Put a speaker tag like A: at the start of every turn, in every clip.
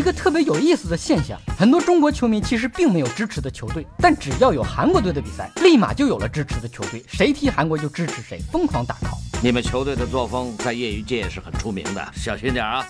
A: 一个特别有意思的现象，很多中国球迷其实并没有支持的球队，但只要有韩国队的比赛，立马就有了支持的球队，谁踢韩国就支持谁，疯狂打 call。
B: 你们球队的作风在业余界是很出名的，小心点啊！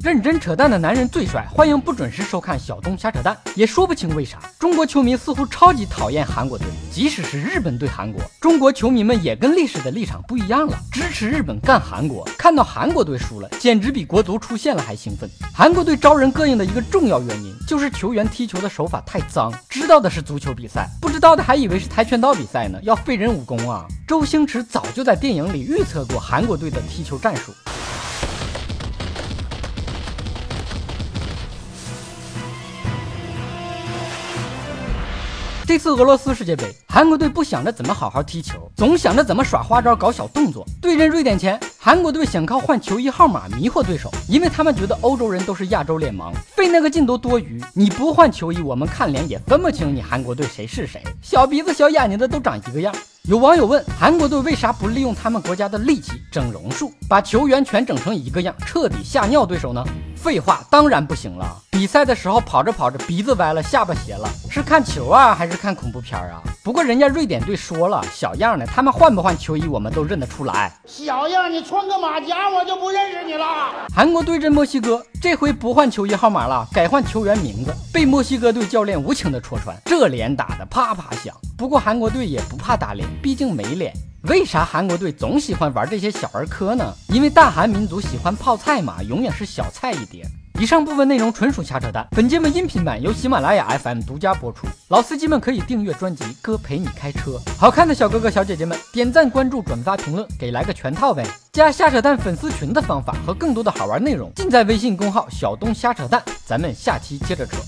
A: 认真扯淡的男人最帅，欢迎不准时收看小东瞎扯淡。也说不清为啥，中国球迷似乎超级讨厌韩国队，即使是日本对韩国，中国球迷们也跟历史的立场不一样了，支持日本干韩国。看到韩国队输了，简直比国足出现了还兴奋。韩国队招人膈应的一个重要原因，就是球员踢球的手法太脏。知道的是足球比赛，不知道的还以为是跆拳道比赛呢，要废人武功啊！周星驰早就在电影里预测过韩国队的踢球战术。这次俄罗斯世界杯，韩国队不想着怎么好好踢球，总想着怎么耍花招、搞小动作。对阵瑞典前，韩国队想靠换球衣号码迷惑对手，因为他们觉得欧洲人都是亚洲脸盲，费那个劲都多余。你不换球衣，我们看脸也分不清你韩国队谁是谁，小鼻子小眼睛的都长一个样。有网友问韩国队为啥不利用他们国家的力气整容术，把球员全整成一个样，彻底吓尿对手呢？废话，当然不行了。比赛的时候跑着跑着鼻子歪了，下巴斜了，是看球啊还是看恐怖片啊？不过人家瑞典队说了，小样的，他们换不换球衣我们都认得出来。
C: 小样，你穿个马甲我就不认识你了。
A: 韩国对阵墨西哥，这回不换球衣号码了，改换球员名字，被墨西哥队教练无情的戳穿，这脸打的啪啪响。不过韩国队也不怕打脸，毕竟没脸。为啥韩国队总喜欢玩这些小儿科呢？因为大韩民族喜欢泡菜嘛，永远是小菜一碟。以上部分内容纯属瞎扯淡，本节目音频版由喜马拉雅 FM 独家播出。老司机们可以订阅专辑《哥陪你开车》，好看的小哥哥小姐姐们点赞、关注、转发、评论，给来个全套呗！加瞎扯淡粉丝群的方法和更多的好玩内容，尽在微信公号小东瞎扯淡。咱们下期接着扯。